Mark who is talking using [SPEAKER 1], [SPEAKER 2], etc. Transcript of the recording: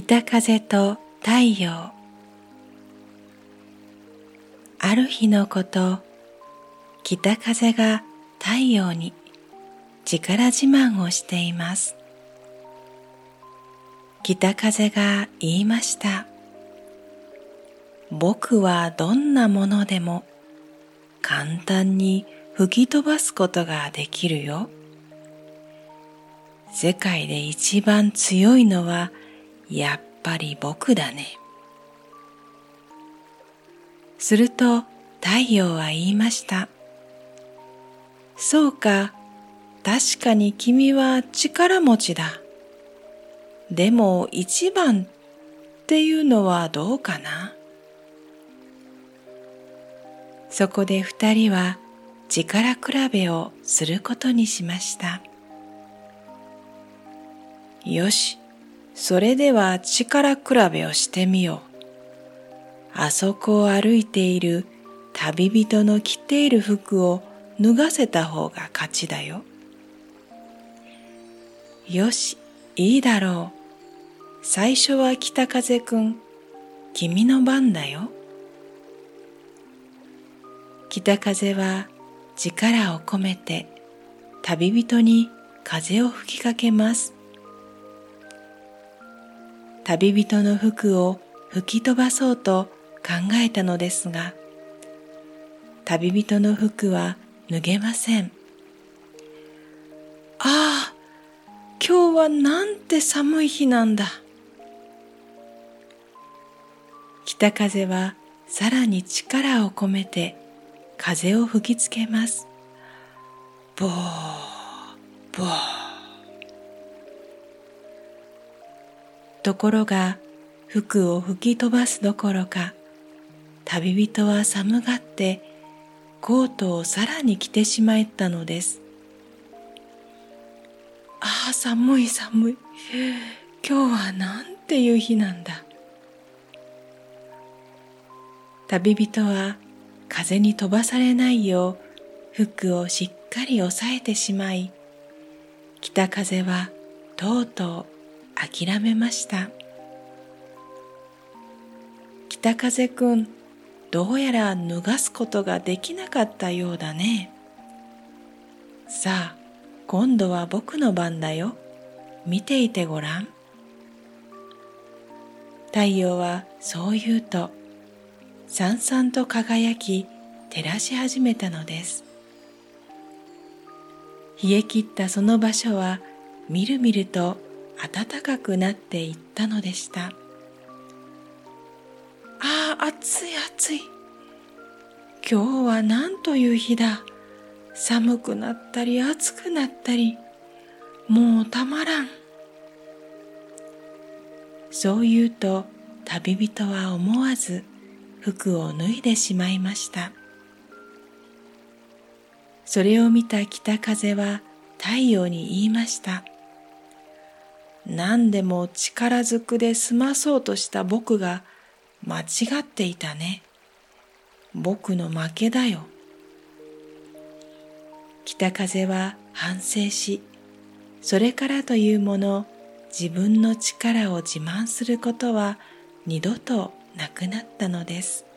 [SPEAKER 1] 北風と太陽。ある日のこと北風が太陽に力自慢をしています。北風が言いました。僕はどんなものでも簡単に吹き飛ばすことができるよ。世界で一番強いのはやっぱり僕だね。すると太陽は言いました。そうか、確かに君は力持ちだ。でも一番っていうのはどうかなそこで二人は力比べをすることにしました。よし、それでは力比べをしてみよう。あそこを歩いている旅人の着ている服を脱がせた方が勝ちだよ。よし、いいだろう。最初は北風くん、君の番だよ。北風は力を込めて旅人に風を吹きかけます。旅人の服を吹き飛ばそうと考えたのですが、旅人の服は脱げません。ああ、今日はなんて寒い日なんだ。北風はさらに力を込めて風を吹きつけます。ぼー、ぼー。ところが服を吹き飛ばすどころか旅人は寒がってコートをさらに着てしまったのです。ああ、寒い寒い。今日はなんていう日なんだ。旅人は風に飛ばされないよう服をしっかり押さえてしまい北風はとうとう諦めました。北風くんどうやら脱がすことができなかったようだね。さあ今度は僕の番だよ。見ていてごらん。太陽はそう言うとさんさんと輝き照らし始めたのです。冷え切ったその場所はみるみると暖かくなっていったのでした。ああ暑い暑い。今日は何という日だ。寒くなったり暑くなったり。もうたまらん。そう言うと旅人は思わず服を脱いでしまいました。それを見た北風は太陽に言いました。何でも力ずくで済まそうとした僕が間違っていたね。僕の負けだよ。北風は反省しそれからというもの自分の力を自慢することは二度となくなったのです。